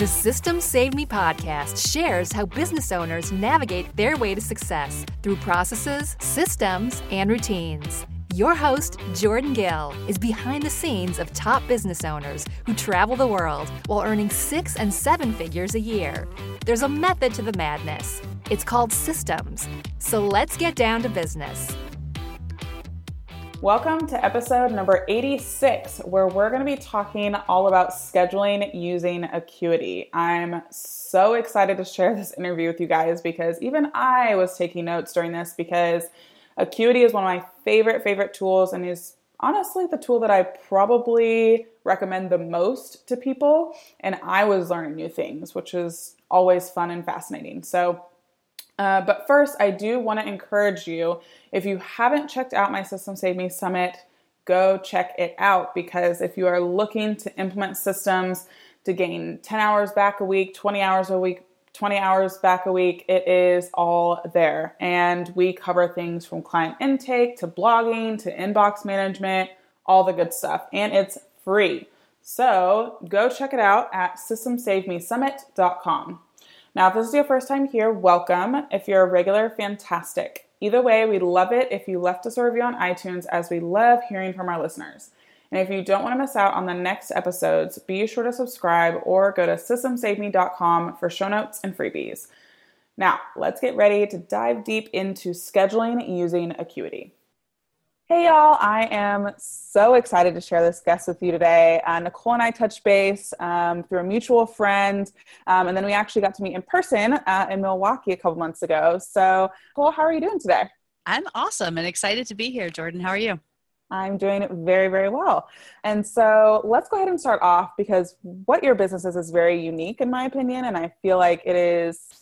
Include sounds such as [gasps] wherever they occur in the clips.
The Systems Saved Me podcast shares how business owners navigate their way to success through processes, systems, and routines. Your host, Jordan Gill, is behind the scenes of top business owners who travel the world while earning six and seven figures a year. There's a method to the madness. It's called systems. So let's get down to business. Welcome to episode number 86, where we're going to be talking all about scheduling using Acuity. I'm so excited to share this interview with you guys because even I was taking notes during this because Acuity is one of my favorite, favorite tools and is honestly the tool that I probably recommend the most to people. And I was learning new things, which is always fun and fascinating. So, uh, but first, I do want to encourage you if you haven't checked out my Systems Saved Me Summit, go check it out because if you are looking to implement systems to gain 10 hours back a week, 20 hours a week, 20 hours back a week, it is all there. And we cover things from client intake to blogging to inbox management, all the good stuff. And it's free. So go check it out at systemssavedmesummit.com. Now, if this is your first time here, welcome. If you're a regular, fantastic. Either way, we'd love it if you left us a review on iTunes as we love hearing from our listeners. And if you don't want to miss out on the next episodes, be sure to subscribe or go to systemssavedme.com for show notes and freebies. Now, let's get ready to dive deep into scheduling using Acuity. Hey, y'all. I am so excited to share this guest with you today. Uh, Nicole and I touched base um, through a mutual friend, um, and then we actually got to meet in person uh, in Milwaukee a couple months ago. So, Nicole, how are you doing today? I'm awesome and excited to be here. Jordan, how are you? I'm doing it very, very well. And so let's go ahead and start off because what your business is is very unique, in my opinion. And I feel like it is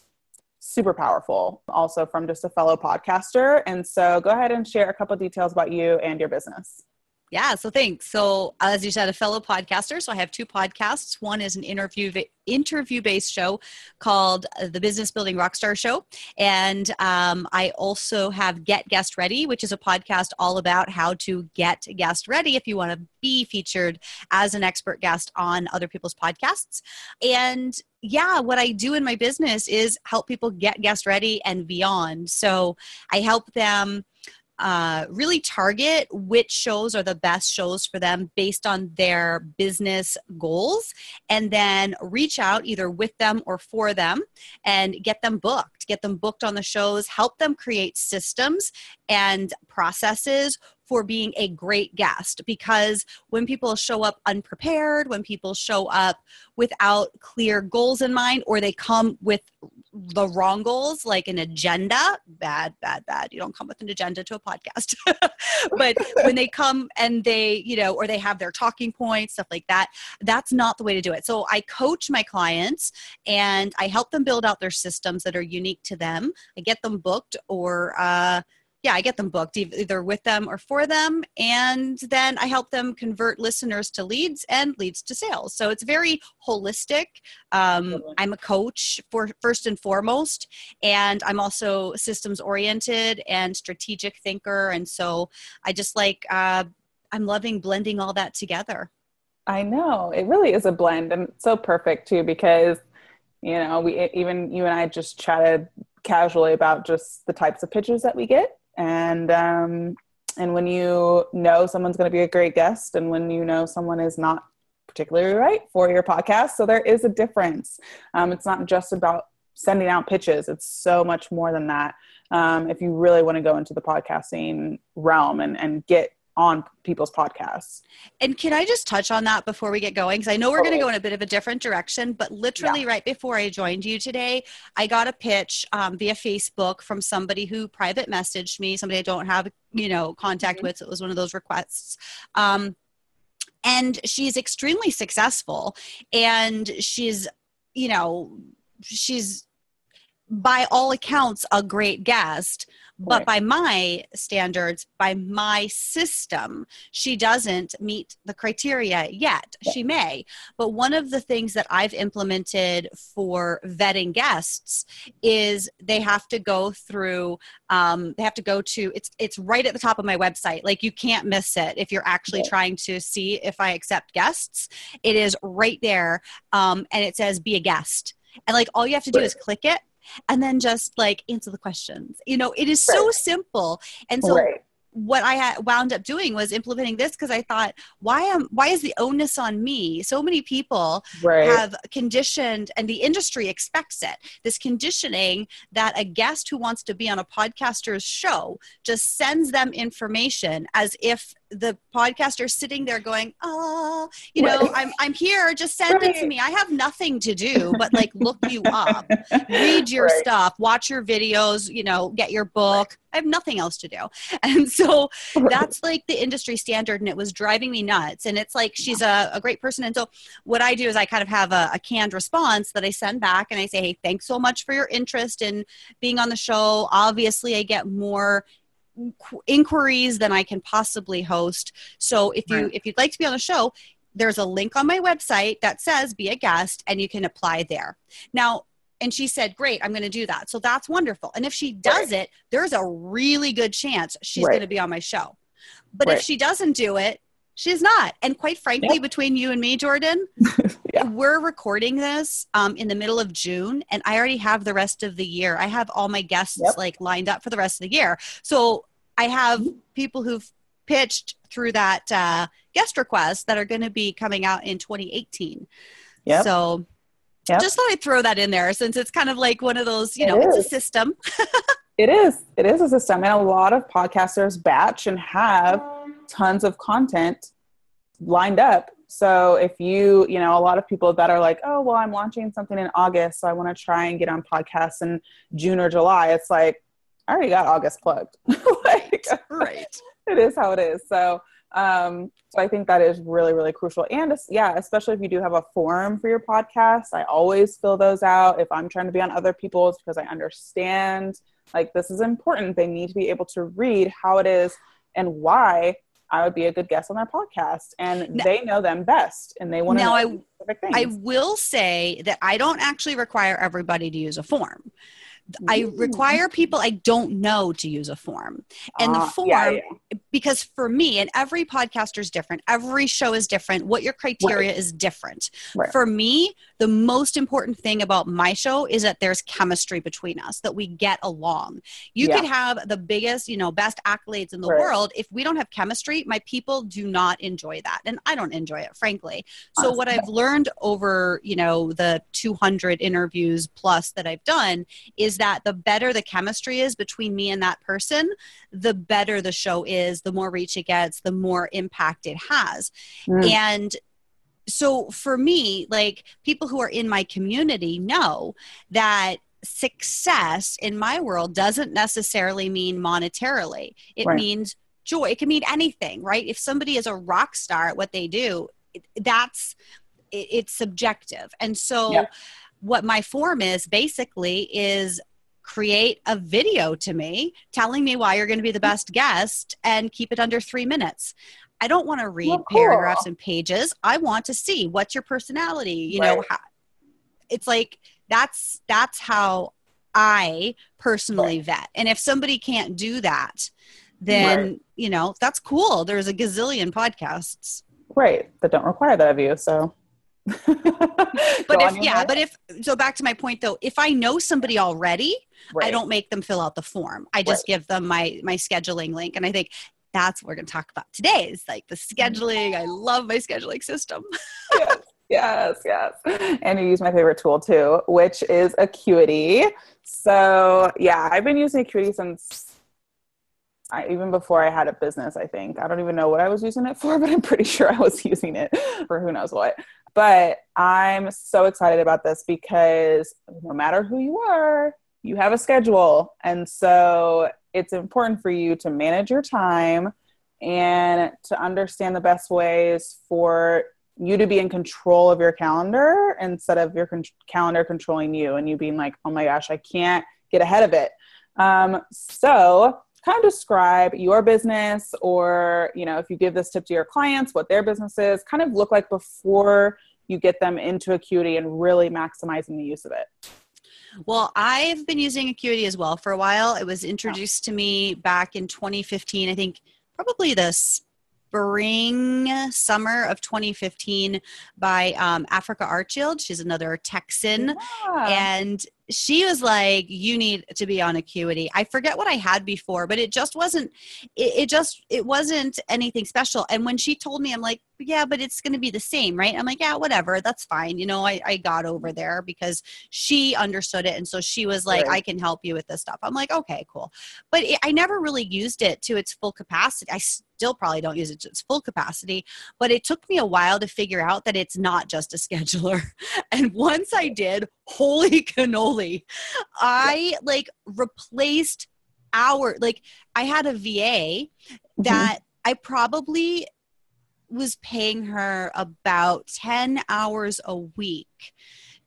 super powerful also from just a fellow podcaster. And so go ahead and share a couple details about you and your business. Yeah, so thanks. So, as you said, a fellow podcaster. So, I have two podcasts. One is an interview interview based show called the Business Building Rockstar Show, and um, I also have Get Guest Ready, which is a podcast all about how to get guest ready if you want to be featured as an expert guest on other people's podcasts. And yeah, what I do in my business is help people get guest ready and beyond. So, I help them uh, really target which shows are the best shows for them based on their business goals and then reach out either with them or for them and get them booked get them booked on the shows help them create systems and processes for being a great guest. Because when people show up unprepared, when people show up without clear goals in mind, or they come with the wrong goals, like an agenda, bad, bad, bad. You don't come with an agenda to a podcast. [laughs] but when they come and they, you know, or they have their talking points, stuff like that, that's not the way to do it. So I coach my clients and I help them build out their systems that are unique to them. I get them booked or, uh, yeah, I get them booked either with them or for them. And then I help them convert listeners to leads and leads to sales. So it's very holistic. Um, I'm a coach for first and foremost, and I'm also systems oriented and strategic thinker. And so I just like, uh, I'm loving blending all that together. I know it really is a blend and so perfect too because you know we even you and I just chatted casually about just the types of pitches that we get and um, and when you know someone's going to be a great guest and when you know someone is not particularly right for your podcast so there is a difference. Um, it's not just about sending out pitches it's so much more than that. Um, if you really want to go into the podcasting realm and, and get on people's podcasts. And can I just touch on that before we get going? Because I know we're going to go in a bit of a different direction, but literally yeah. right before I joined you today, I got a pitch um, via Facebook from somebody who private messaged me, somebody I don't have, you know, contact mm-hmm. with. it was one of those requests. Um, and she's extremely successful and she's, you know, she's by all accounts a great guest but by my standards by my system she doesn't meet the criteria yet. She may. But one of the things that i've implemented for vetting guests is they have to go through um, they have to go to it's it's right at the top of my website. Like you can't miss it. If you're actually yeah. trying to see if i accept guests it is right there um, and it says be a guest. And like all you have to do is click it and then just like answer the questions. You know, it is right. so simple. And so right. what I had wound up doing was implementing this because I thought, why am why is the onus on me? So many people right. have conditioned, and the industry expects it. This conditioning that a guest who wants to be on a podcaster's show just sends them information as if the podcaster sitting there going, "Oh, you know, right. I'm I'm here. Just send right. it to me. I have nothing to do but like look you up, [laughs] read your right. stuff, watch your videos. You know, get your book. I have nothing else to do." [laughs] And so that's like the industry standard, and it was driving me nuts. And it's like she's a, a great person, and so what I do is I kind of have a, a canned response that I send back, and I say, "Hey, thanks so much for your interest in being on the show. Obviously, I get more." Inquiries than I can possibly host. So if you right. if you'd like to be on the show, there's a link on my website that says be a guest and you can apply there. Now, and she said, Great, I'm going to do that. So that's wonderful. And if she does right. it, there's a really good chance she's right. going to be on my show. But if she doesn't do it, she's not. And quite frankly, yep. between you and me, Jordan, [laughs] yeah. we're recording this um, in the middle of June, and I already have the rest of the year. I have all my guests yep. like lined up for the rest of the year. So I have people who've pitched through that uh, guest request that are going to be coming out in 2018. Yeah. So yep. just thought I'd throw that in there since it's kind of like one of those, you it know, is. it's a system. [laughs] it is. It is a system. And a lot of podcasters batch and have tons of content lined up. So if you, you know, a lot of people that are like, oh, well, I'm launching something in August, so I want to try and get on podcasts in June or July. It's like, I already got August plugged. [laughs] like, right. [laughs] It is how it is. So, um, so I think that is really, really crucial. And yeah, especially if you do have a forum for your podcast, I always fill those out. If I'm trying to be on other people's because I understand like this is important. They need to be able to read how it is and why I would be a good guest on their podcast. And now, they know them best and they want to know I, I will say that I don't actually require everybody to use a form. I require people I don't know to use a form. And uh, the form, yeah, yeah. Because for me, and every podcaster is different, every show is different, what your criteria right. is different. Right. For me, the most important thing about my show is that there's chemistry between us, that we get along. You yeah. could have the biggest, you know, best accolades in the right. world. If we don't have chemistry, my people do not enjoy that. And I don't enjoy it, frankly. So, what I've learned over, you know, the 200 interviews plus that I've done is that the better the chemistry is between me and that person, the better the show is, the more reach it gets, the more impact it has. Mm. And so for me, like people who are in my community know that success in my world doesn't necessarily mean monetarily. It right. means joy. It can mean anything, right? If somebody is a rock star at what they do, that's it's subjective. And so yeah. what my form is basically is create a video to me telling me why you're going to be the best guest and keep it under three minutes. I don't want to read well, cool. paragraphs and pages. I want to see what's your personality. You right. know, how, it's like that's that's how I personally right. vet. And if somebody can't do that, then right. you know that's cool. There's a gazillion podcasts. Right, that don't require that of you. So [laughs] but if yeah, but if so back to my point though, if I know somebody already, right. I don't make them fill out the form. I just right. give them my my scheduling link and I think that's what we're going to talk about today is like the scheduling. I love my scheduling system. [laughs] yes, yes, yes. And you use my favorite tool too, which is Acuity. So yeah, I've been using Acuity since I, even before I had a business, I think. I don't even know what I was using it for, [laughs] but I'm pretty sure I was using it for who knows what. But I'm so excited about this because no matter who you are, you have a schedule. And so it's important for you to manage your time and to understand the best ways for you to be in control of your calendar instead of your con- calendar controlling you and you being like, oh my gosh, I can't get ahead of it. Um, so kind of describe your business or, you know, if you give this tip to your clients, what their business is, kind of look like before you get them into Acuity and really maximizing the use of it. Well, I've been using Acuity as well for a while. It was introduced to me back in 2015, I think probably the spring, summer of 2015 by um, Africa Archield. She's another Texan. Yeah. And she was like, You need to be on Acuity. I forget what I had before, but it just wasn't, it, it just, it wasn't anything special. And when she told me, I'm like, Yeah, but it's going to be the same, right? I'm like, Yeah, whatever. That's fine. You know, I, I got over there because she understood it. And so she was like, right. I can help you with this stuff. I'm like, Okay, cool. But it, I never really used it to its full capacity. I still probably don't use it to its full capacity, but it took me a while to figure out that it's not just a scheduler. [laughs] And once I did, holy cannoli, I like replaced our, like, I had a VA mm-hmm. that mm-hmm. I probably was paying her about 10 hours a week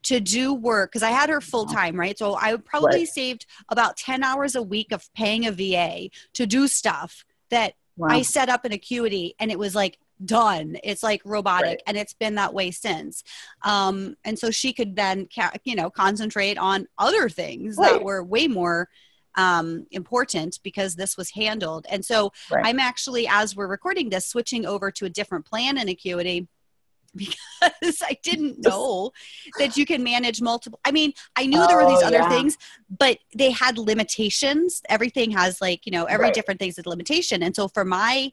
to do work because I had her full time, right? So I probably right. saved about 10 hours a week of paying a VA to do stuff that wow. I set up an acuity and it was like done. It's like robotic right. and it's been that way since. Um, and so she could then, you know, concentrate on other things right. that were way more um, important because this was handled. And so right. I'm actually, as we're recording this, switching over to a different plan in Acuity [laughs] because I didn't know that you can manage multiple. I mean, I knew oh, there were these oh, other yeah. things, but they had limitations. Everything has like, you know, every right. different thing's a limitation. And so for my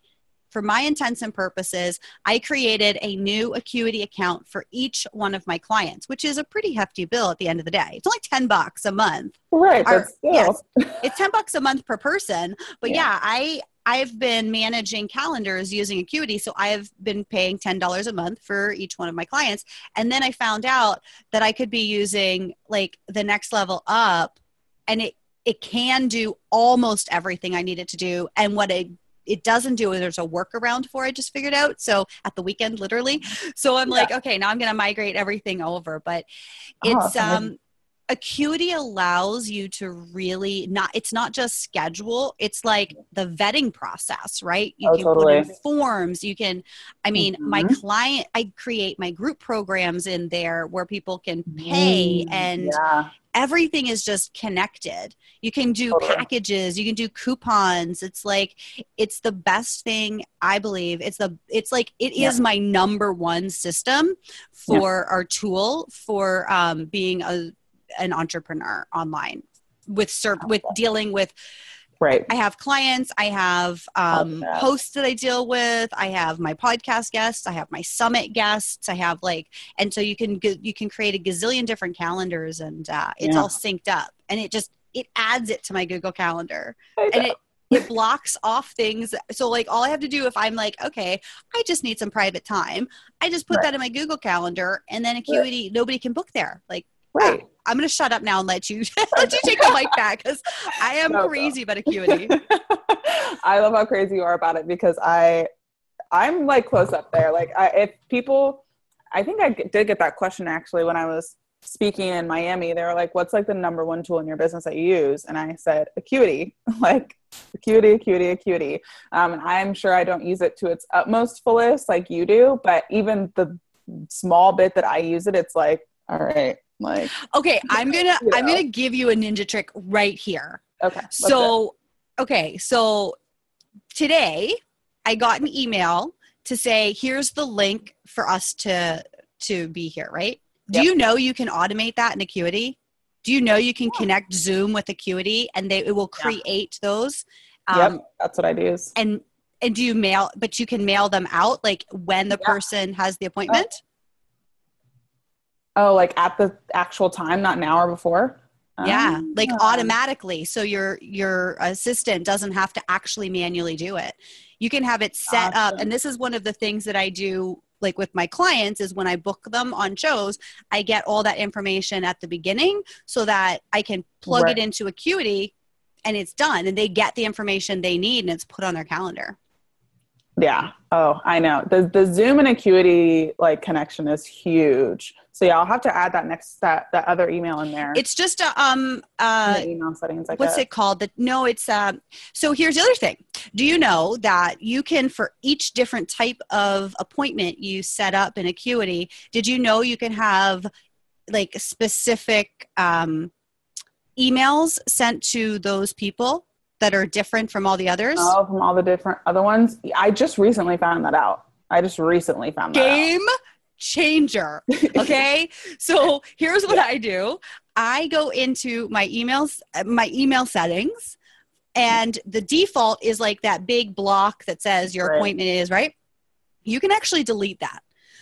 for my intents and purposes, I created a new Acuity account for each one of my clients, which is a pretty hefty bill at the end of the day. It's only 10 bucks a month. Right. Or, yes, [laughs] it's 10 bucks a month per person. But yeah, yeah I I've been managing calendars using Acuity, so I have been paying $10 a month for each one of my clients. And then I found out that I could be using like the next level up and it it can do almost everything I need it to do. And what it it doesn't do it, there's a workaround for I just figured out. So at the weekend, literally. [laughs] So I'm yeah. like, okay, now I'm gonna migrate everything over. But oh, it's oh, um acuity allows you to really not it's not just schedule it's like the vetting process right you oh, can totally. put in forms you can i mean mm-hmm. my client i create my group programs in there where people can pay mm, and yeah. Everything is just connected you can do totally. packages you can do coupons it's like it's the best thing i believe it's the it's like it yeah. is my number one system for yeah. our tool for um, being a an entrepreneur online with serve with dealing with right i have clients i have um, hosts that i deal with i have my podcast guests i have my summit guests i have like and so you can you can create a gazillion different calendars and uh, it's yeah. all synced up and it just it adds it to my google calendar and it it blocks off things so like all i have to do if i'm like okay i just need some private time i just put right. that in my google calendar and then acuity right. nobody can book there like right I'm going to shut up now and let you [laughs] let you take the mic back because I am no, crazy about acuity. [laughs] I love how crazy you are about it because I I'm like close up there. Like I, if people, I think I did get that question actually when I was speaking in Miami. They were like, "What's like the number one tool in your business that you use?" And I said, "Acuity." [laughs] like acuity, acuity, acuity. Um, and I'm sure I don't use it to its utmost fullest like you do, but even the small bit that I use it, it's like, all right, like okay i'm gonna you know. i'm gonna give you a ninja trick right here okay so okay so today i got an email to say here's the link for us to to be here right do yep. you know you can automate that in acuity do you know you can connect zoom with acuity and they it will create yeah. those um, yep, that's what i do and and do you mail but you can mail them out like when the yeah. person has the appointment oh like at the actual time, not an hour before? Yeah, um, like oh. automatically. So your your assistant doesn't have to actually manually do it. You can have it set awesome. up. And this is one of the things that I do like with my clients is when I book them on shows, I get all that information at the beginning so that I can plug right. it into Acuity and it's done and they get the information they need and it's put on their calendar. Yeah. Oh, I know. The the Zoom and Acuity like connection is huge. So yeah, I'll have to add that next that that other email in there. It's just a um uh email settings. What's it called? That no, it's um. So here's the other thing. Do you know that you can for each different type of appointment you set up in Acuity? Did you know you can have like specific um, emails sent to those people? That are different from all the others? Oh, from all the different other ones. I just recently found that out. I just recently found that Game out. changer. [laughs] Okay. so here's what I do. I go into my emails, my email settings, and the default is like that big block that says your right. appointment is right. You can actually delete that.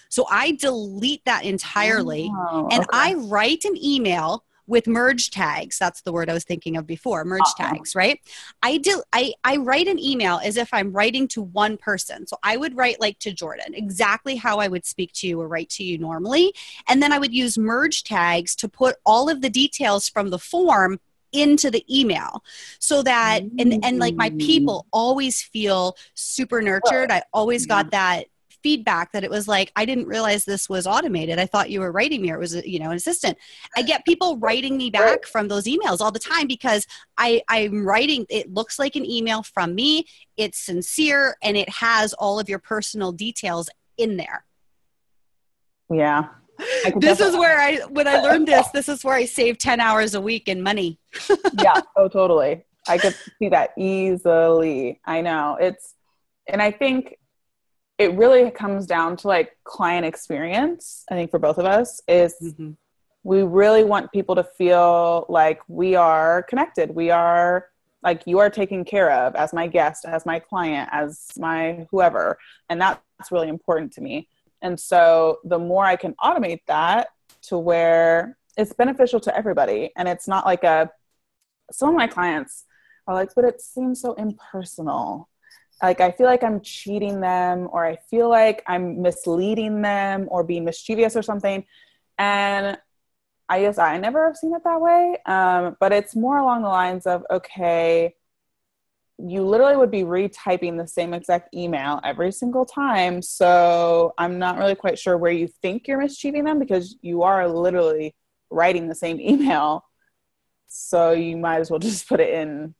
So I delete that entirely oh, and okay. I write an email with merge tags. That's the word i was thinking of before merge uh-huh. tags right? I do I, I write an email as if i'm writing to one person. So i would write like to jordan exactly how i would speak to you or write to you normally. And then i would use merge tags to put all of the details from the form into the email so that and and like my people mm. always feel super nurtured. I always got that feedback that it was like i didn't realize this was automated. I thought you were writing me or it was you know an assistant. I get people writing me back from those emails all the time because i i'm writing it looks like an email from me. It's sincere and it has all of your personal details in there. Yeah. This is where i when i learned this this is where i save 10 hours a week in money. [laughs] Yeah. Oh totally. I could see that easily. I know. It's and i think it really comes down to like client experience i think for both of us is mm-hmm. we really want people to feel like we are connected. We are like you are taken care of as my guest as my client as my whoever. And that's really important to me. And so the more i can automate that to where it's beneficial to everybody and it's not like a some of my clients are like but it seems so impersonal like I feel like I'm cheating them or I feel like I'm misleading them or being mischievous or something. And I guess I never have seen it that way. Um, but it's more along the lines of okay, you literally would be retyping the same exact email every single time. So I'm not really quite sure where you think you're mischieving them because you are literally writing the same [laughs] email. So you might as well just put it in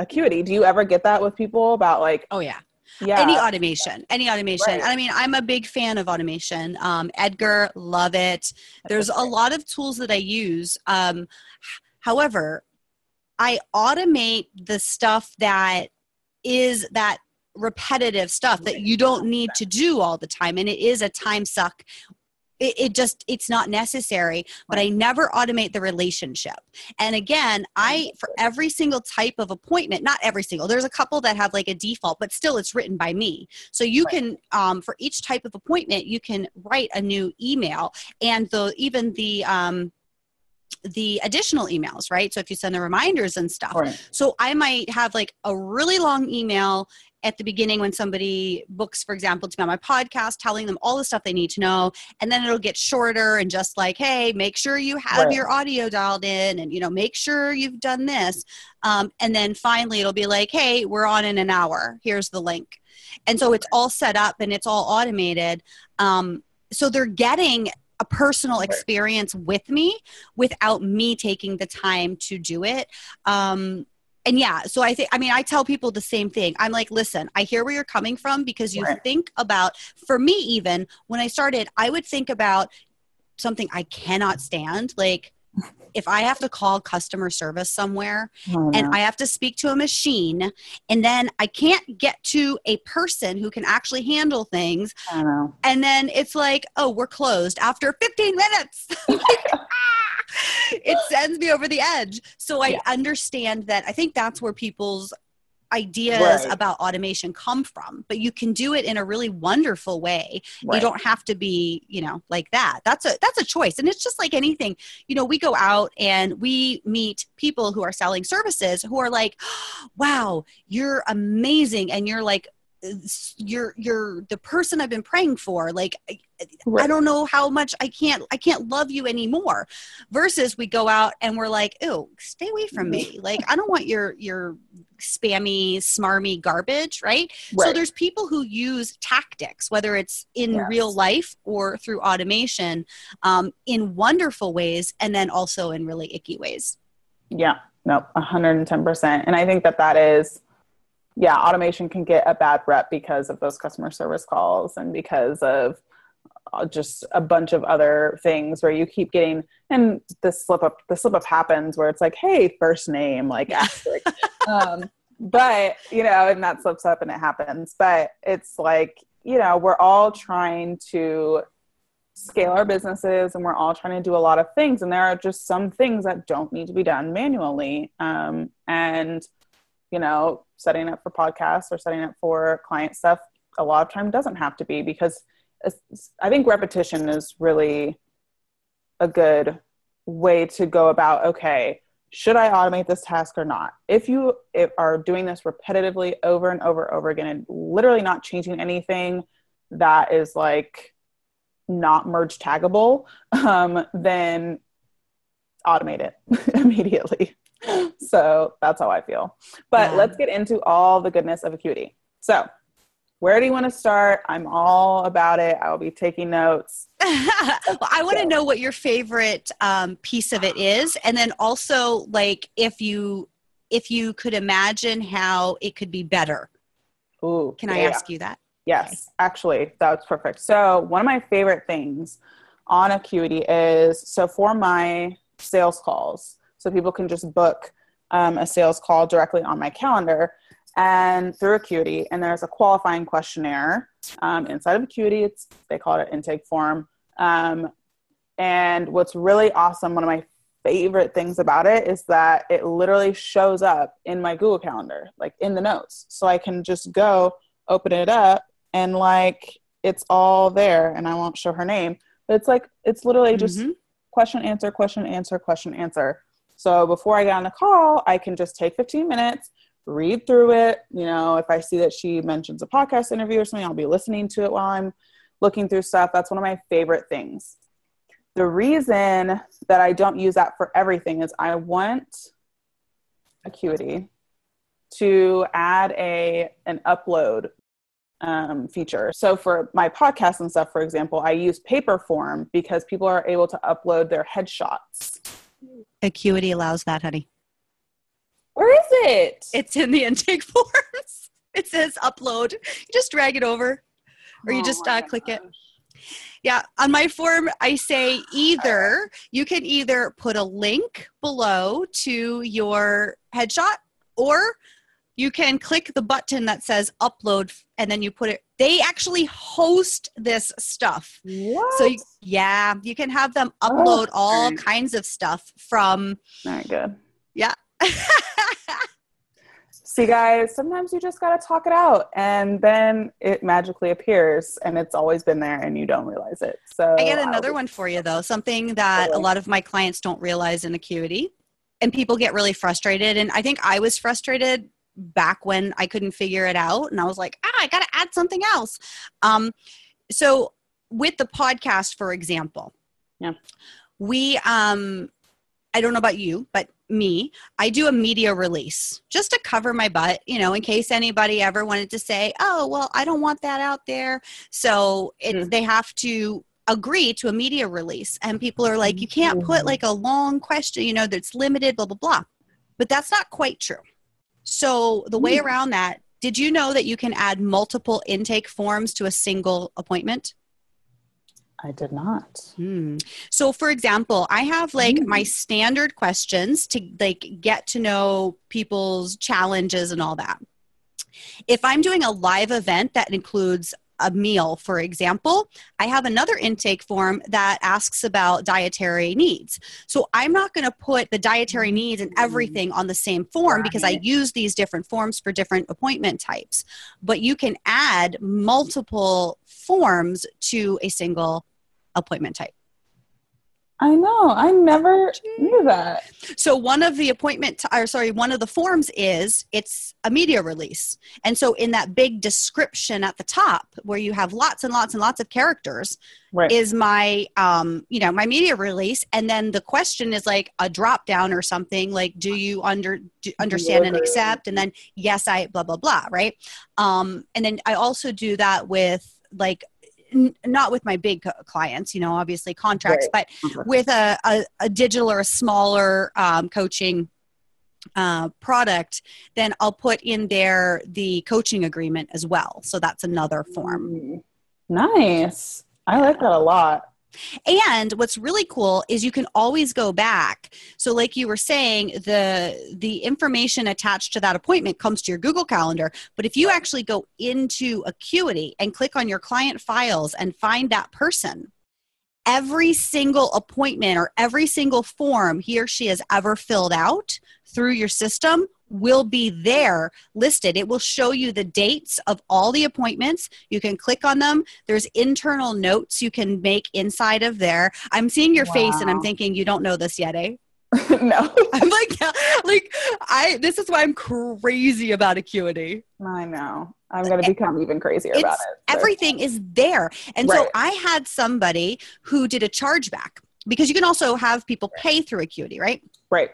acuity. Do you ever get that with people about like oh yeah. yeah. any automation any automation. Right. i mean i'm a big fan of automation. Um, edgar love it. There's a lot of tools that i use. Um, however i automate the stuff that is that repetitive stuff that you don't need to do all the time and it is a time suck it, it just it's not necessary but i never automate the relationship. And again i for every single type of appointment not every single there's a couple that have like a default but still it's written by me. So you right. can um, for each type of appointment you can write a new email and the even the um, the additional emails, right? So if you send the reminders and stuff. Right. So I might have like a really long email at the beginning when somebody books, for example, to be on my podcast, telling them all the stuff they need to know. And then it'll get shorter and just like, hey, make sure you have right. your audio dialed in and, you know, make sure you've done this. Um, and then finally it'll be like, hey, we're on in an hour. Here's the link. And so it's all set up and it's all automated. Um, so they're getting a personal experience with me without me taking the time to do it. Um, and yeah, so I think, I mean, I tell people the same thing. I'm like, listen, I hear where you're coming from because you right. think about, for me, even when I started, I would think about something I cannot stand. Like, if I have to call customer service somewhere oh, and I have to speak to a machine and then I can't get to a person who can actually handle things. And then it's like, oh, we're closed after 15 minutes. [laughs] [laughs] it sends me over the edge. So I yeah. understand that. I think that's where people's ideas right. about automation come from but you can do it in a really wonderful way right. you don't have to be you know like that that's a that's a choice and it's just like anything you know we go out and we meet people who are selling services who are like [gasps] wow you're amazing and you're like you're you're the person I've been praying for. Like Right. I don't know how much I can't I can't love you anymore. Versus we go out and we're like, oh, stay away from me. Like I don't want your your spammy, smarmy garbage, right? So there's people who use tactics, whether it's in Yes. real life or through automation, um, in wonderful ways, and then also in really icky ways. Yeah, no, 110%. And I think that that is, yeah, automation can get a bad rep because of those customer service calls and because of uh, just a bunch of other things where you keep getting, and the slip up, the slip up happens where it's like, hey, first name, like asterisk. [laughs] um, but, you know, and that slips up and it happens. But it's like, you know, we're all trying to scale our businesses and we're all trying to do a lot of things and there are just some things that don't need to be done manually um, and you know setting up for podcasts or setting up for client stuff a lot of time doesn't have to be because i think repetition is really a good way to go about okay should i automate this task or not if you are doing this repetitively over and over and over again and literally not changing anything that is like not merge taggable, [laughs] um, then automate it [laughs] immediately. So that's how I feel. But Yeah. let's get into all the goodness of Acuity. So, where do you want to start? I'm all about it. I will be taking notes. [laughs] well, I want to know what your favorite um, piece of it is, and then also like if you if you could imagine how it could be better. Ooh, Can I ask you that? Yes, actually, that's perfect. So, one of my favorite things on Acuity is so for my sales calls, so people can just book um, a sales call directly on my calendar and through Acuity, and there's a qualifying questionnaire um, inside of Acuity. It's they call it an intake form. Um, and what's really awesome, one of my favorite things about it is that it literally shows up in my Google Calendar, like in the notes. So I can just go open it up and like it's all there and I won't show her name. But it's like it's literally just Mhm. question answer question answer question answer. So before I get on the call, I can just take 15 minutes, read through it. You know, if I see that she mentions a podcast interview or something, I'll be listening to it while I'm looking through stuff. That's one of my favorite things. The reason that I don't use that for everything is I want Acuity to add a an upload um, feature. So for my podcast and stuff, for example, I use Paperform because people are able to upload their headshots. Acuity allows that, honey. Where is it? It's in the [laughs] intake forms. It says upload. You just drag it over, or you Oh just my uh, click it. Yeah, on my form, I say either you can either put a link below to your headshot or you can click the button that says upload and then you put it. They actually host this stuff. What? So, you, yeah, you can have them oh, upload all alright. kinds of stuff from. All right, good. Yeah. [laughs] See, guys, sometimes you just got to talk it out and then it magically appears and it's always been there and you don't realize it. So I get I'll another be- one for you though, something that a lot of my clients don't realize in Acuity. And people get really frustrated. And I think I was frustrated back when I couldn't figure it out. And I was like, ah, I got to add something else. Um, so with the podcast, for example, Yeah. we, um, I don't know about you, but me, I do a media release just to cover my butt, you know, in case anybody ever wanted to say, oh, well, I don't want that out there. So it, Mhm. they have to agree to a media release. And people are like, you can't put Mhm. like a long question, you know, that's limited, blah, blah, blah. But that's not quite true. So the way Mm. around that, did you know that you can add multiple intake forms to a single appointment? I did not. So for example, I have like Mm. my standard questions to like get to know people's challenges and all that. If I'm doing a live event that includes a meal, for example, I have another intake form that asks about dietary needs. So I'm not going to put the dietary mm-hmm. needs and everything on the same form because I use these different forms for different appointment types. But you can add multiple forms to a single appointment type. I know. I never knew that. So one of the appointment, t- or sorry, one of the forms is it's a media release, and so in that big description at the top where you have lots and lots and lots of characters, Right. is my um you know my media release, and then the question is like a drop down or something like do you under do, understand and accept, and then yes I blah blah blah right, um and then I also do that with like. N- Not with my big clients, you know, obviously contracts, Right. but with a, a, a digital or a smaller um, coaching uh, product, then I'll put in there the coaching agreement as well. So that's another form. Nice. I like that a lot. And what's really cool is you can always go back. So like you were saying, the the information attached to that appointment comes to your Google Calendar, but if you actually go into Acuity and click on your client files and find that person, every single appointment or every single form he or she has ever filled out through your system will be there listed. It will show you the dates of all the appointments. You can click on them. There's internal notes you can make inside of there. I'm seeing your face and I'm thinking you don't know this yet, eh? [laughs] no. [laughs] I'm like, yeah, like I. This is why I'm crazy about Acuity. I know. I'm going to become even crazier It's about it. so- Everything is there, and so I had somebody who did a chargeback because you can also have people pay through Acuity, right? Right.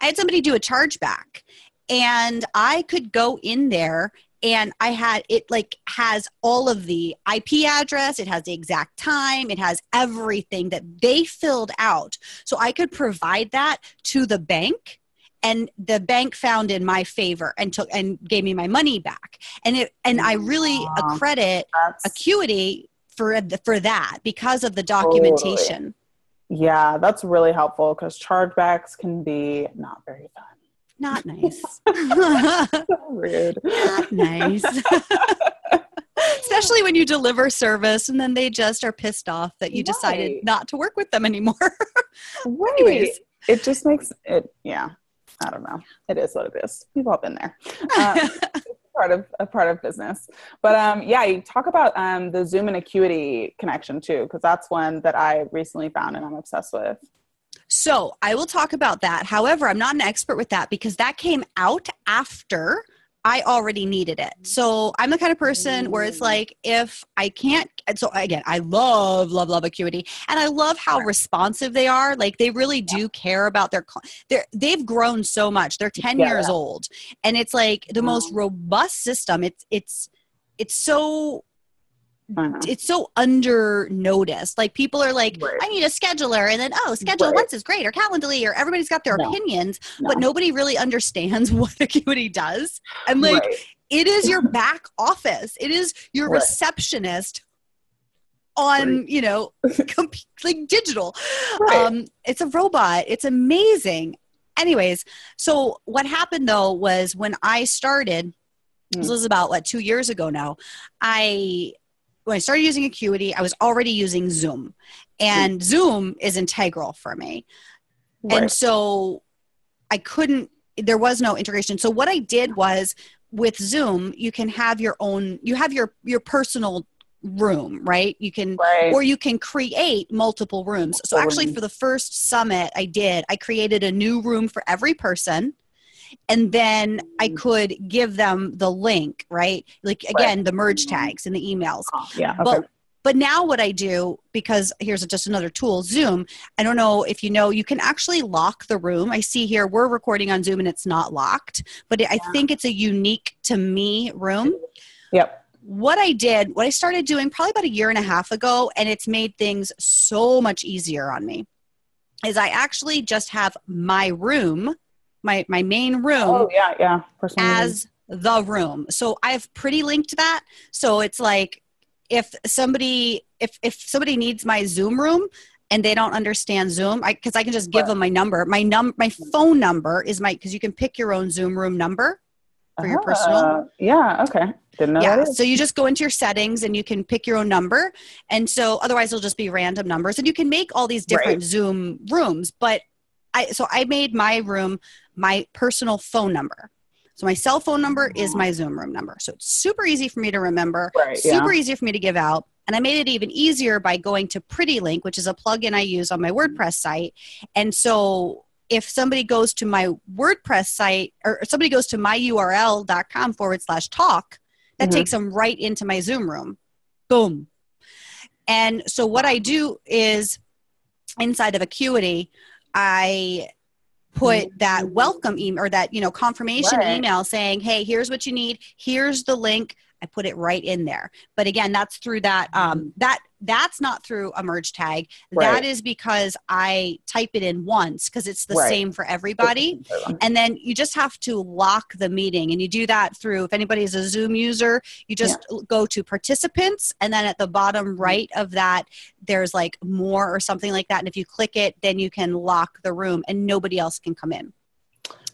I had somebody do a chargeback and I could go in there and I had it like has all of the IP address, it has the exact time, it has everything that they filled out. So I could provide that to the bank and the bank found in my favor and took and gave me my money back. And it and I really Wow. accredit That's, Acuity for for that because of the documentation. yeah, that's really helpful because chargebacks can be not very fun. Not nice. [laughs] So rude. Not nice. [laughs] Especially when you deliver service and then they just are pissed off that you decided not to work with them anymore. [laughs] Right. Anyways. It just makes it, yeah. I don't know. It is what it is. We've all been there. Um, part of a part of business. But um, yeah, you talk about um, the Zoom and Acuity connection too, because that's one that I recently found and I'm obsessed with. So I will talk about that. However, I'm not an expert with that because that came out after I already needed it. So I'm the kind of person where it's like if I can't so again, I love love love acuity and I love how responsive they are. Like they really do care about their they're they've grown so much. They're 10 Yeah. years old and it's like the mm-hmm. most robust system. It's it's it's so. It's so under noticed. Like people are like, Right. I need a scheduler, and then oh, schedule Right. once is great, or Calendly, or everybody's got their No. opinions, No. but nobody really understands [laughs] what Acuity does. And like, Right. it is your [laughs] back office. It is your receptionist on you know [laughs] comp- like digital um it's a robot it's amazing anyways so what happened though was when i started this Mm. was about what two years ago now i when i started using acuity i was already using zoom and zoom is integral for me and so I couldn't, there was no integration. So what I did was with Zoom, you can have your own, you have your, your personal room, right? You can, Right. or you can create multiple rooms. So actually for the first summit I did, I created a new room for every person. And then I Mm. could give them the link, right? Like again, the merge tags and the emails. yeah. Okay. But but now what I do because here's just another tool, Zoom. I don't know if you know, you can actually lock the room. I see here we're recording on Zoom and it's not locked, but I think it's a unique to me room. yep. What I did, what I started doing probably about a year and a half ago, and it's made things so much easier on me, is I actually just have my room, my my main room Oh yeah, yeah. Personal as the room. So I've pretty linked that. So it's like if somebody if if somebody needs my Zoom room and they don't understand Zoom, I because I can just give Right. them my number. My num my phone number is my because you can pick your own Zoom room number. for your personal? Ah, Yeah. Okay. Didn't know yeah. So you just go into your settings and you can pick your own number. And so otherwise it'll just be random numbers. And you can make all these different Right. Zoom rooms. But I so I made my room my personal phone number. So my cell phone number is my Zoom room number. So it's super easy for me to remember, Right. super yeah. easy for me to give out. And I made it even easier by going to Pretty Link, which is a plugin I use on my WordPress site. And so if somebody goes to my WordPress site or somebody goes to myurl.com forward slash talk, that mm-hmm. takes them right into my Zoom room. Boom. And so what I do is inside of Acuity, I put that welcome email or that you know confirmation right. email saying hey here's what you need. Here's the link I put it right in there. But again, that's through that um, that that's not through a merge tag. Right. That is because I type it in once because it's the right. same for everybody. And then you just have to lock the meeting, and you do that through. If anybody is a Zoom user, you just yeah. go to participants, and then at the bottom mm-hmm. right of that, there's like more or something like that. And if you click it, then you can lock the room, and nobody else can come in.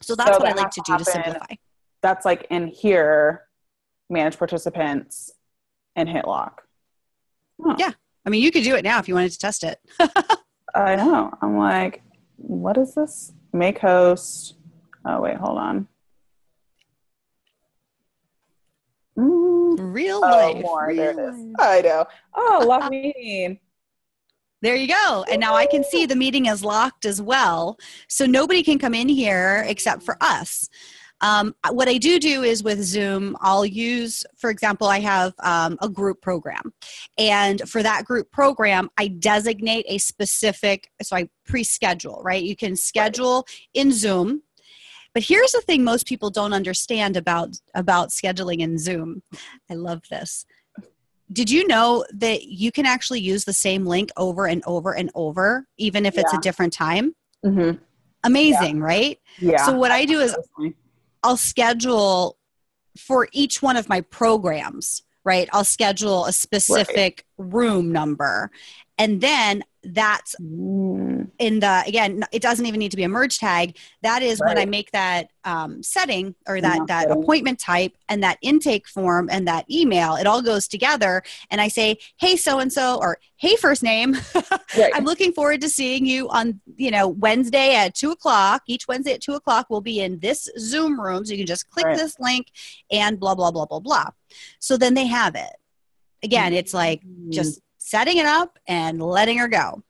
So that's so what that I like to do to simplify. That's like in here manage participants, and hit lock. Huh. Yeah. I mean, you could do it now if you wanted to test it. [laughs] I know. I'm like, what is this? Make host. Oh, wait, hold on. Mm. Real oh, life. More. Real there it is. I know. Oh, lock meeting. [laughs] There you go. And now I can see the meeting is locked as well. So nobody can come in here except for us. Um, what I do do is with Zoom, I'll use, for example, I have um, a group program. And for that group program, I designate a specific, so I pre schedule, right? You can schedule in Zoom. But here's the thing most people don't understand about, about scheduling in Zoom. I love this. Did you know that you can actually use the same link over and over and over, even if yeah. it's a different time? Mm-hmm. Amazing, yeah. right? Yeah. So what I do is I'll schedule for each one of my programs, right? I'll schedule a specific right. room number. And then that's mm. in the again it doesn't even need to be a merge tag. That is right. when i make that um, setting or that that appointment type and that intake form and that email it all goes together. And i say hey so and so or hey first name. [laughs] Right. i'm looking forward to seeing you on you know wednesday at two o'clock. Each wednesday at two o'clock we'll be in this zoom room. So you can just click right. this link and blah blah blah blah blah. So then they have it. Again it's like just setting it up and letting her go.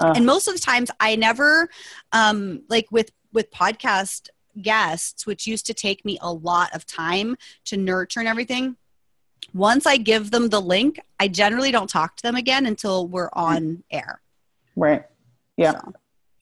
Uh, and most of the times I never um like with with podcast guests which used to take me a lot of time to nurture and everything once i give them the link i generally don't talk to them again until we're on air. Right. Yeah. So.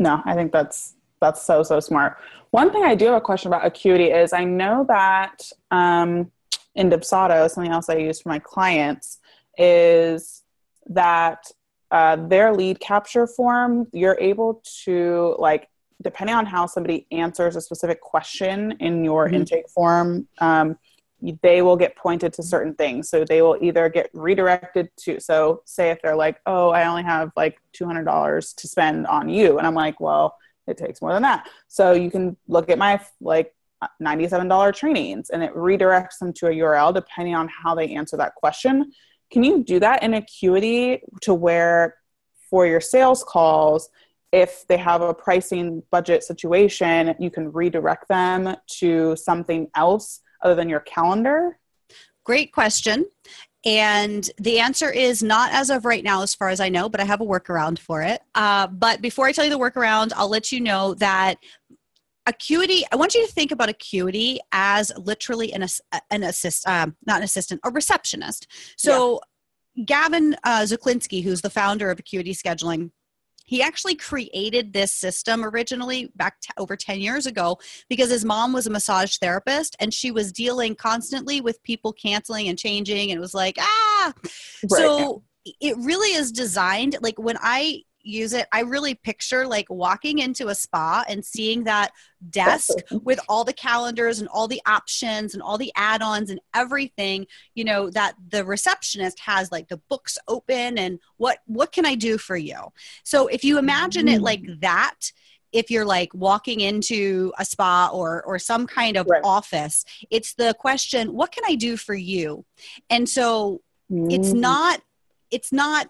no i think that's that's so so smart. One thing i do have a question about acuity is i know that um in dubsado something else i use for my clients is that uh, their lead capture form, you're able to like depending on how somebody answers a specific question in your mm-hmm. intake form, um, they will get pointed to certain things. So they will either get redirected to, so say if they're like, oh, I only have like $200 to spend on you. And I'm like, well, it takes more than that. So you can look at my like $97 trainings and it redirects them to a URL depending on how they answer that question. Can you do that in Acuity to where for your sales calls, if they have a pricing budget situation, you can redirect them to something else other than your calendar? Great question. And the answer is not as of right now, as far as I know, but I have a workaround for it. Uh, but before I tell you the workaround, I'll let you know that acuity i want you to think about acuity as literally an, an assist um, not an assistant a receptionist so yeah. gavin uh, Zuchlinski, who's the founder of acuity scheduling he actually created this system originally back t- over 10 years ago because his mom was a massage therapist and she was dealing constantly with people canceling and changing and it was like ah right. so it really is designed like when i use it i really picture like walking into a spa and seeing that desk [laughs] with all the calendars and all the options and all the add-ons and everything you know that the receptionist has like the books open and what what can i do for you so if you imagine mm. it like that if you're like walking into a spa or or some kind of right. office it's the question what can i do for you and so mm. it's not it's not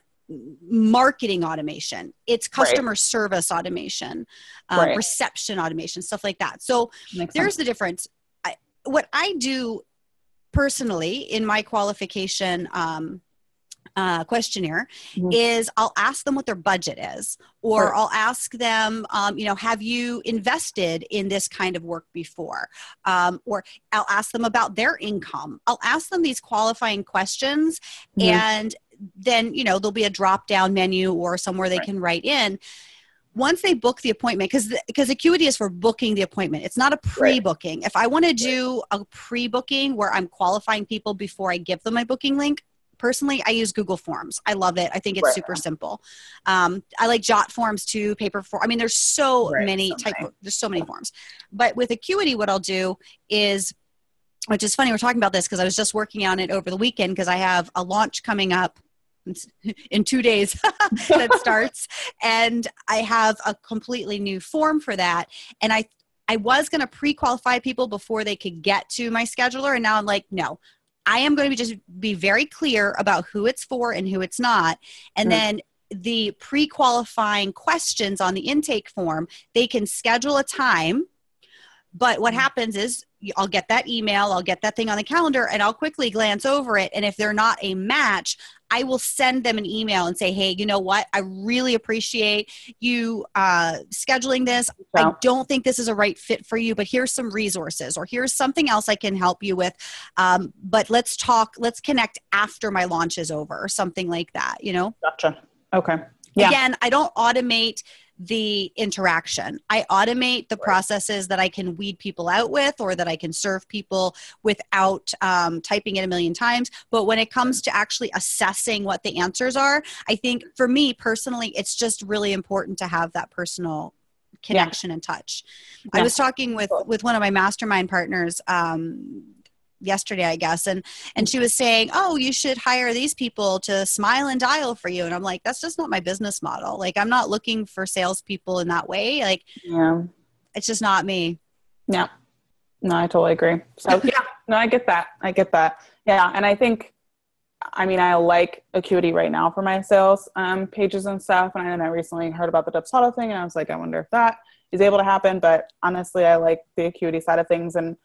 marketing automation it's customer right. service automation um, right. reception automation stuff like that so Makes there's sense. the difference I, what i do personally in my qualification um, uh, questionnaire mm-hmm. is I'll ask them what their budget is, or sure. I'll ask them, um, you know, have you invested in this kind of work before? Um, or I'll ask them about their income. I'll ask them these qualifying questions, mm-hmm. and then you know there'll be a drop down menu or somewhere they right. can write in. Once they book the appointment because because acuity is for booking the appointment. It's not a pre-booking. Right. if i want to do a pre-booking where i'm qualifying people before i give them my booking link personally i use google forms. I love it. I think it's right. super simple. Um, i like jot forms too Paperform i mean there's so right. many type of, there's so many forms. But with acuity what i'll do is which is funny we're talking about this because i was just working on it over the weekend because i have a launch coming up [laughs] in two days [laughs] that starts. And i have a completely new form for that. And i i was going to pre-qualify people before they could get to my scheduler. And now i'm like no i am going to be just be very clear about who it's for and who it's not. And then the pre-qualifying questions on the intake form they can schedule a time. But what mm. happens is I'll get that email, I'll get that thing on the calendar, and I'll quickly glance over it. And if they're not a match, I will send them an email and say, hey, you know what? I really appreciate you uh, scheduling this. Yeah. I don't think this is a right fit for you, but here's some resources or here's something else I can help you with. Um, but let's talk, let's connect after my launch is over or something like that, you know? Gotcha. Okay. Yeah. Again, I don't automate the interaction. I automate the right. processes that I can weed people out with or that I can serve people without um, typing it a million times. But when it comes to actually assessing what the answers are, I think for me personally, it's just really important to have that personal connection yeah. and touch. Yeah. I was talking with with one of my mastermind partners um, yesterday i guess and and she was saying oh you should hire these people to smile and dial for you. And i'm like that's just not my business model. Like i'm not looking for salespeople in that way. Like yeah. it's just not me. Yeah. No i totally agree. So [laughs] yeah. No i get that. I get that. Yeah and i think I mean, I like Acuity right now for my sales um, pages and stuff. And I, I recently heard about the Dubsado thing, and I was like, I wonder if that is able to happen. But honestly, I like the Acuity side of things. And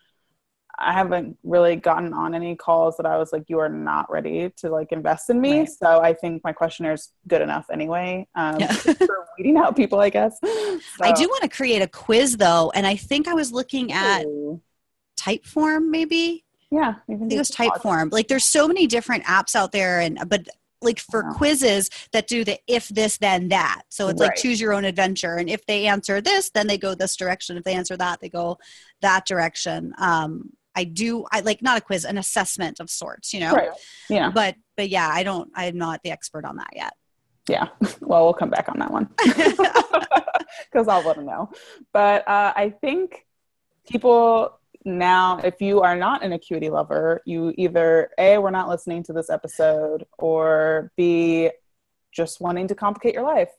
I haven't really gotten on any calls that I was like, you are not ready to like invest in me. Right. So I think my questionnaire is good enough anyway um, yeah. for [laughs] weeding out people, I guess. [gasps] So. I do want to create a quiz though, and I think I was looking at Ooh. Typeform, maybe. Yeah, I think it was Typeform. Like, there's so many different apps out there, and but like for quizzes that do the if this then that so it's right. like choose your own adventure and if they answer this then they go this direction if they answer that they go that direction um I do I like not a quiz, an assessment of sorts, you know. Right. Yeah. But but yeah, I don't I'm not the expert on that yet. Yeah. [laughs] Well, we'll come back on that one. [laughs] Because I'll let them know. But uh, I think people now, if you are not an acuity lover, you either A, we're not listening to this episode, or B, just wanting to complicate your life.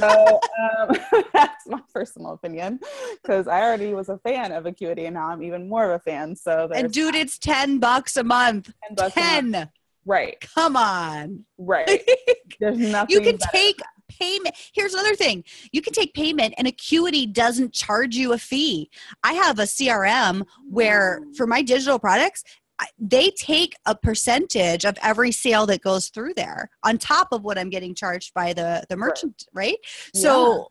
So um, [laughs] that's my personal opinion because I already was a fan of Acuity and now I'm even more of a fan. So and dude, it's ten bucks a month. Ten. Bucks 10. A month. Right. Come on. Right. [laughs] There's nothing. you can take payment. Here's another thing. You can take payment and Acuity doesn't charge you a fee. I have a CRM where for my digital products, they take a percentage of every sale that goes through there on top of what I'm getting charged by the the merchant, right? right? So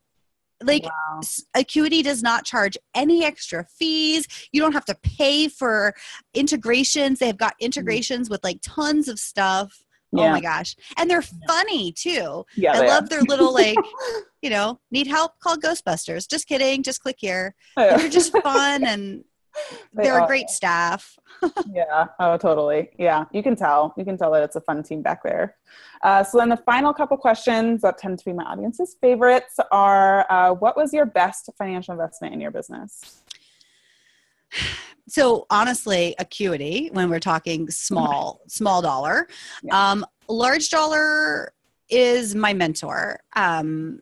like wow. acuity does not charge any extra fees you don't have to pay for integrations they've got mm. integrations with like tons of stuff oh yeah. oh my gosh and they're funny too yeah, i love are. their little like [laughs] you know need help call ghostbusters just kidding just click here yeah. they're just fun and they are a great staff. [laughs] yeah. Oh, totally. Yeah. You can tell. You can tell that it's a fun team back there. Uh, so then the final couple questions that tend to be my audience's favorites are: uh, What was your best financial investment in your business? [sighs] So honestly, acuity when we're talking small, [laughs] small dollar, yeah. um, large dollar is my mentor. Um,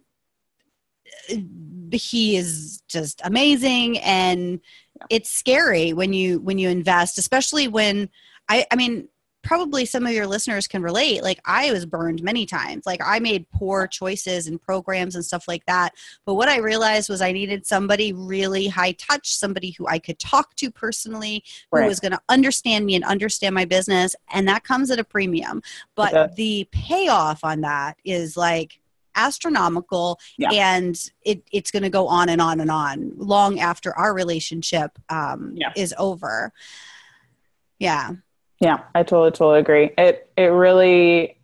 he is just amazing and it's scary when you when you invest especially when i i mean probably some of your listeners can relate. Like i was burned many times. Like i made poor choices and programs and stuff like that. But what i realized was i needed somebody really high touch somebody who i could talk to personally who was going to understand me and understand my business. And that comes at a premium. But Okay. the payoff on that is like astronomical Yeah. and it, it's going to go on and on and on long after our relationship um, Yeah. is over yeah Yeah, I totally totally agree. It it really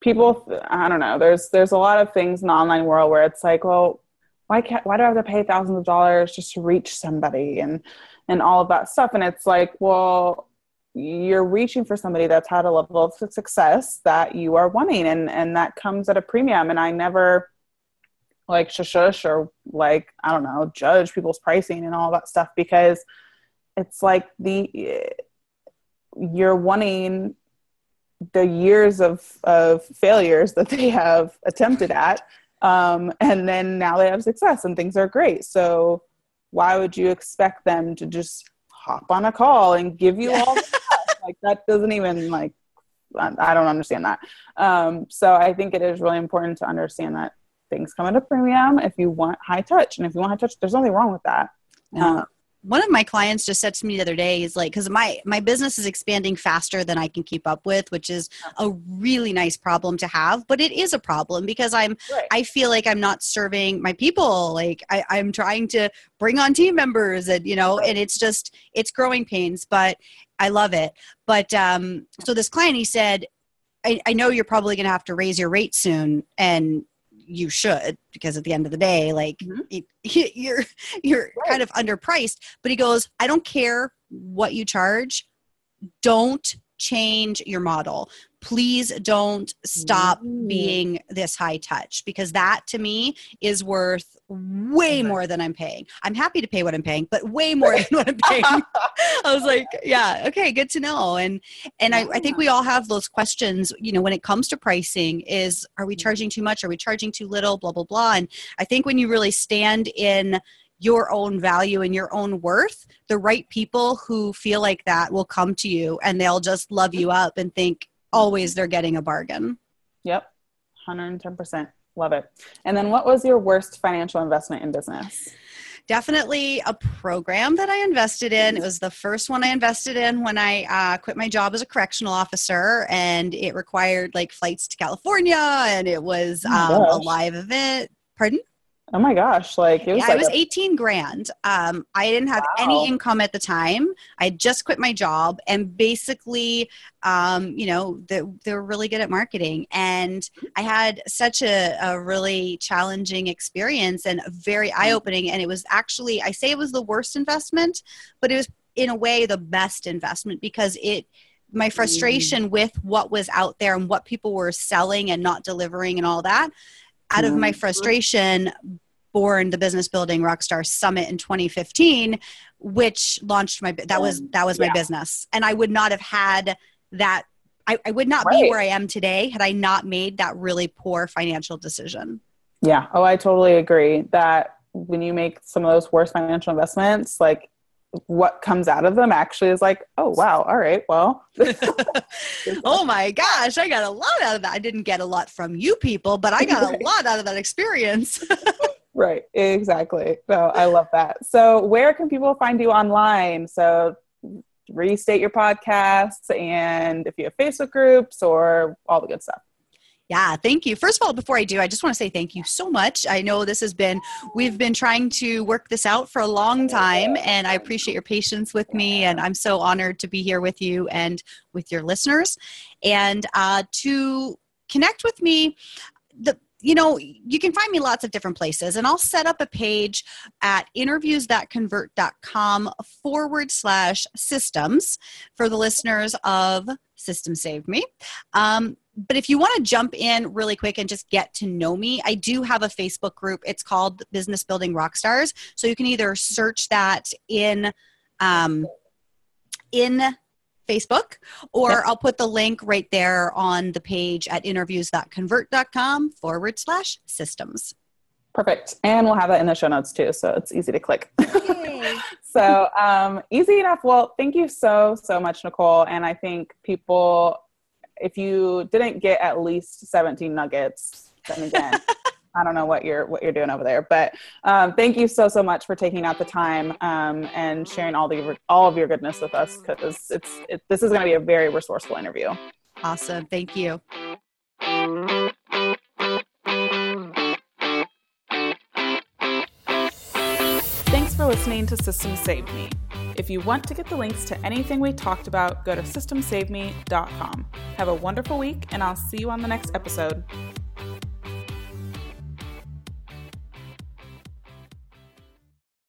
people I don't know. There's there's a lot of things in the online world where it's like, well, why can't why do I have to pay thousands of dollars just to reach somebody and and all of that stuff? And it's like, well, you're reaching for somebody that's had a level of success that you are wanting and and that comes at a premium and I never like shush or like I don't know judge people's pricing and all that stuff because it's like the you're wanting the years of of failures that they have attempted at um, and then now they have success and things are great so why would you expect them to just hop on a call and give you all? [laughs] like that doesn't even like I don't understand that. Um, so I think it is really important to understand that things come at a premium if you want high touch, and if you want high touch, there's nothing wrong with that. Yeah. Uh, one of my clients just said to me the other day he's like because my my business is expanding faster than i can keep up with which is a really nice problem to have but it is a problem because i'm Right. i feel like i'm not serving my people. Like I, i'm trying to bring on team members and you know and it's just it's growing pains but i love it. But um so this client he said i, I know you're probably going to have to raise your rate soon and you should because at the end of the day like Mhm. it, [laughs] you're you're kind of underpriced. But he goes i don't care what you charge. Don't change your model. Please don't stop Ooh. being this high touch because that to me is worth way more than i'm paying. I'm happy to pay what i'm paying but way [laughs] more than what i'm paying. [laughs] I was like [laughs] yeah okay good to know. And and I, I think we all have those questions you know when it comes to pricing is are we charging too much? Are we charging too little? Blah blah blah. And i think when you really stand in your own value and your own worth the right people who feel like that will come to you and they'll just love you up and think always they're getting a bargain Yep, 110%. Love it. And then, what was your worst financial investment in business? definitely a program that I invested in. It was the first one I invested in when I uh, quit my job as a correctional officer, and it required like flights to California, and it was Oh um, a live event. Pardon? Oh my gosh! Like it was yeah, like it was a- 18 grand. Um, I didn't have Wow. any income at the time. I had just quit my job, and basically, um, you know, they, they were really good at marketing. And I had such a, a really challenging experience and very eye opening. And it was actually, I say it was the worst investment, but it was in a way the best investment because it my frustration with what was out there and what people were selling and not delivering and all that out of my Mhm. frustration born the business building rockstar summit in 2015 which launched my that was oh, that was my Yeah. business. And i would not have had that I, I would not be where i am today had i not made that really poor financial decision. Yeah. Oh, I totally agree that when you make some of those worst financial investments, like what comes out of them actually is like, oh wow, all right, well, [laughs] oh my gosh i got a lot out of that. I didn't get a lot from you people but i got a [laughs] lot out of that experience [laughs] right, exactly. So I love that. So where can people find you online? So restate your podcasts and if you have Facebook groups or all the good stuff. Yeah, thank you. First of all, before I do, I just want to say thank you so much. I know this has been, we've been trying to work this out for a long time, and I appreciate your patience with me. And I'm so honored to be here with you and with your listeners. And uh, to connect with me, the you know, you can find me lots of different places, and I'll set up a page at interviewsthatconvert.com forward slash systems for the listeners of Systems Saved Me. Um, but if you want to jump in really quick and just get to know me, I do have a Facebook group. It's called Business Building Rockstars. So you can either search that in um, in Facebook, or Yep. I'll put the link right there on the page at interviewsthatconvert.com forward slash systems. Perfect. And we'll have that in the show notes too. So it's easy to click. [laughs] so um, easy enough. Well, thank you so, so much, Nicole. And I think people, if you didn't get at least 17 nuggets, then again, [laughs] I don't know what you're what you're doing over there, but um, thank you so so much for taking out the time um, and sharing all the all of your goodness with us because it's it, this is going to be a very resourceful interview. Awesome, thank you. Thanks for listening to Systems Saved Me. If you want to get the links to anything we talked about, go to systemssavedme.com. Have a wonderful week, and I'll see you on the next episode.